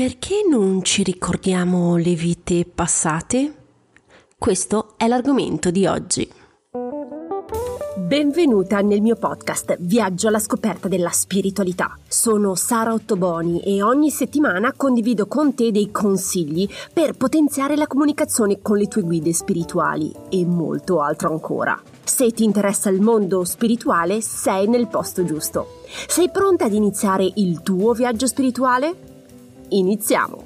Perché non ci ricordiamo le vite passate? Questo è l'argomento di oggi. Benvenuta nel mio podcast Viaggio alla scoperta della spiritualità. Sono Sara Ottoboni e ogni settimana condivido con te dei consigli per potenziare la comunicazione con le tue guide spirituali e molto altro ancora. Se ti interessa il mondo spirituale, sei nel posto giusto. Sei pronta ad iniziare il tuo viaggio spirituale? Iniziamo!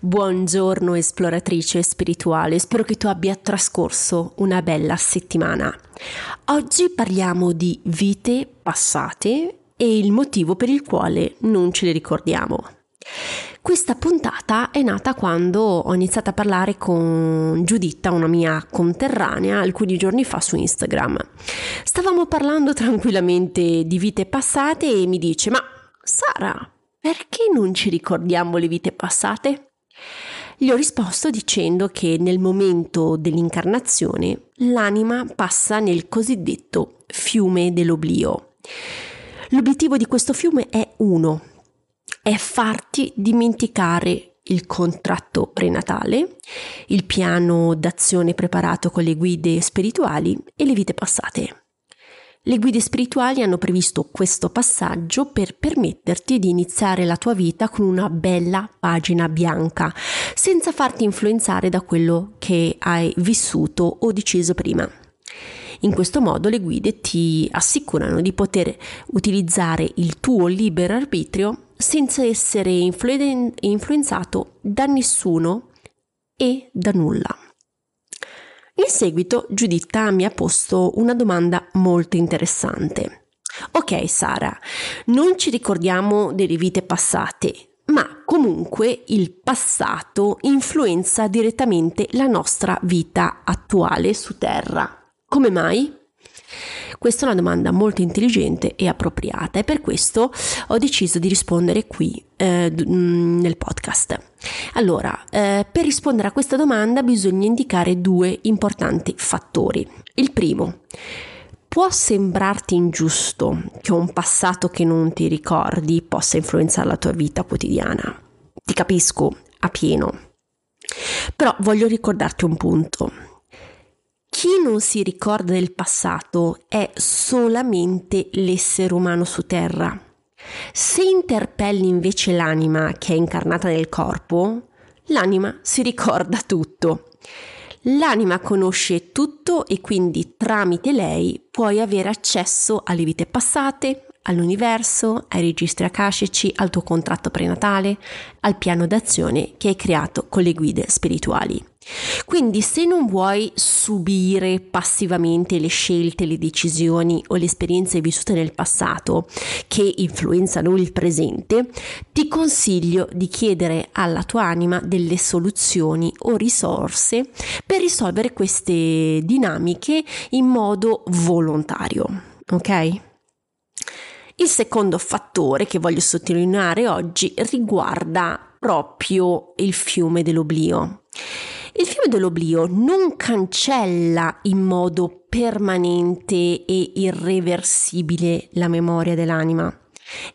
Buongiorno esploratrice spirituale, spero che tu abbia trascorso una bella settimana. Oggi parliamo di vite passate e il motivo per il quale non ce le ricordiamo. Questa puntata è nata quando ho iniziato a parlare con Giuditta, una mia conterranea, alcuni giorni fa su Instagram. Stavamo parlando tranquillamente di vite passate e mi dice: Ma Sara, perché non ci ricordiamo le vite passate? Gli ho risposto dicendo che nel momento dell'incarnazione l'anima passa nel cosiddetto fiume dell'oblio. L'obiettivo di questo fiume è uno, è farti dimenticare il contratto prenatale, il piano d'azione preparato con le guide spirituali e le vite passate. Le guide spirituali hanno previsto questo passaggio per permetterti di iniziare la tua vita con una bella pagina bianca, senza farti influenzare da quello che hai vissuto o deciso prima. In questo modo le guide ti assicurano di poter utilizzare il tuo libero arbitrio senza essere influ- influenzato da nessuno e da nulla. In seguito Giuditta mi ha posto una domanda molto interessante. Ok Sara, non ci ricordiamo delle vite passate, ma comunque il passato influenza direttamente la nostra vita attuale su Terra. Come mai? Questa è una domanda molto intelligente e appropriata e per questo ho deciso di rispondere qui eh, mm, nel podcast. Allora, eh, per rispondere a questa domanda bisogna indicare due importanti fattori. Il primo, può sembrarti ingiusto che un passato che non ti ricordi possa influenzare la tua vita quotidiana. Ti capisco a pieno. Però voglio ricordarti un punto. Chi non si ricorda del passato è solamente l'essere umano su Terra. Se interpelli invece l'anima che è incarnata nel corpo, l'anima si ricorda tutto. L'anima conosce tutto e quindi tramite lei puoi avere accesso alle vite passate, all'universo, ai registri akashici, al tuo contratto prenatale, al piano d'azione che hai creato con le guide spirituali. Quindi se non vuoi subire passivamente le scelte, le decisioni o le esperienze vissute nel passato che influenzano il presente, ti consiglio di chiedere alla tua anima delle soluzioni o risorse per risolvere queste dinamiche in modo volontario. Ok? Il secondo fattore che voglio sottolineare oggi riguarda proprio il fiume dell'oblio. Il fiume dell'oblio non cancella in modo permanente e irreversibile la memoria dell'anima,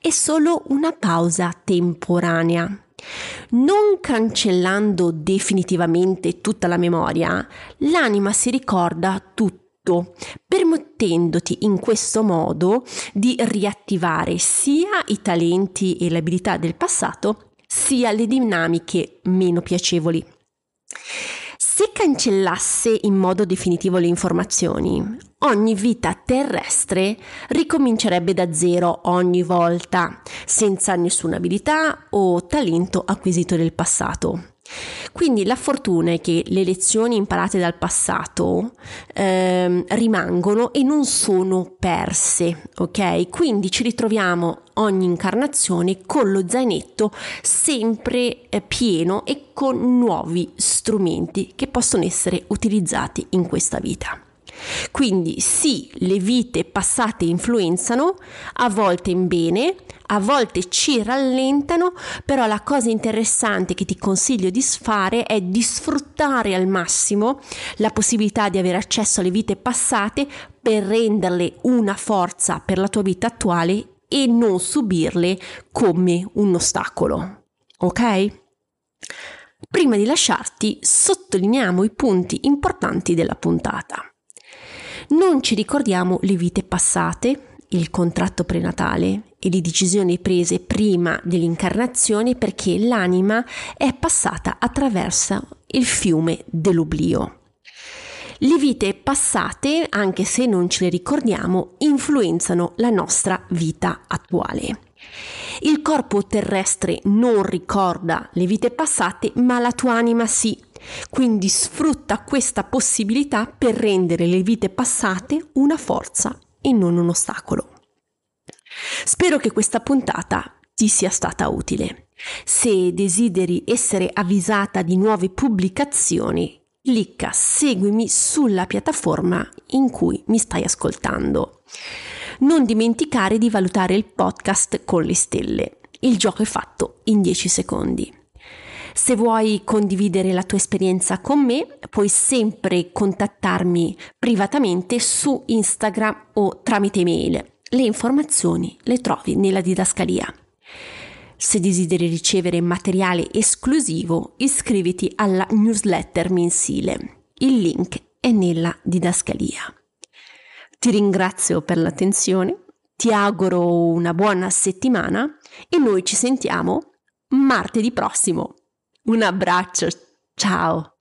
è solo una pausa temporanea. Non cancellando definitivamente tutta la memoria, l'anima si ricorda tutto permettendoti in questo modo di riattivare sia i talenti e le abilità del passato, sia le dinamiche meno piacevoli. Se cancellasse in modo definitivo le informazioni, ogni vita terrestre ricomincerebbe da zero ogni volta, senza nessuna abilità o talento acquisito nel passato. Quindi la fortuna è che le lezioni imparate dal passato eh, rimangono e non sono perse, ok? Quindi ci ritroviamo ogni incarnazione con lo zainetto sempre eh, pieno e con nuovi strumenti che possono essere utilizzati in questa vita. Quindi sì, le vite passate influenzano, a volte in bene, a volte ci rallentano, però la cosa interessante che ti consiglio di fare è di sfruttare al massimo la possibilità di avere accesso alle vite passate per renderle una forza per la tua vita attuale e non subirle come un ostacolo. ok? Prima di lasciarti, sottolineiamo i punti importanti della puntata. Non ci ricordiamo le vite passate, il contratto prenatale e le decisioni prese prima dell'incarnazione perché l'anima è passata attraverso il fiume dell'oblio. Le vite passate, anche se non ce le ricordiamo, influenzano la nostra vita attuale. Il corpo terrestre non ricorda le vite passate, ma la tua anima sì. Quindi sfrutta questa possibilità per rendere le vite passate una forza e non un ostacolo. Spero che questa puntata ti sia stata utile. Se desideri essere avvisata di nuove pubblicazioni, clicca seguimi sulla piattaforma in cui mi stai ascoltando. Non dimenticare di valutare il podcast con le stelle. Il gioco è fatto in 10 secondi. Se vuoi condividere la tua esperienza con me, puoi sempre contattarmi privatamente su Instagram o tramite email. Le informazioni le trovi nella didascalia. Se desideri ricevere materiale esclusivo, iscriviti alla newsletter mensile. Il link è nella didascalia. Ti ringrazio per l'attenzione, ti auguro una buona settimana e noi ci sentiamo martedì prossimo. Un abbraccio, ciao!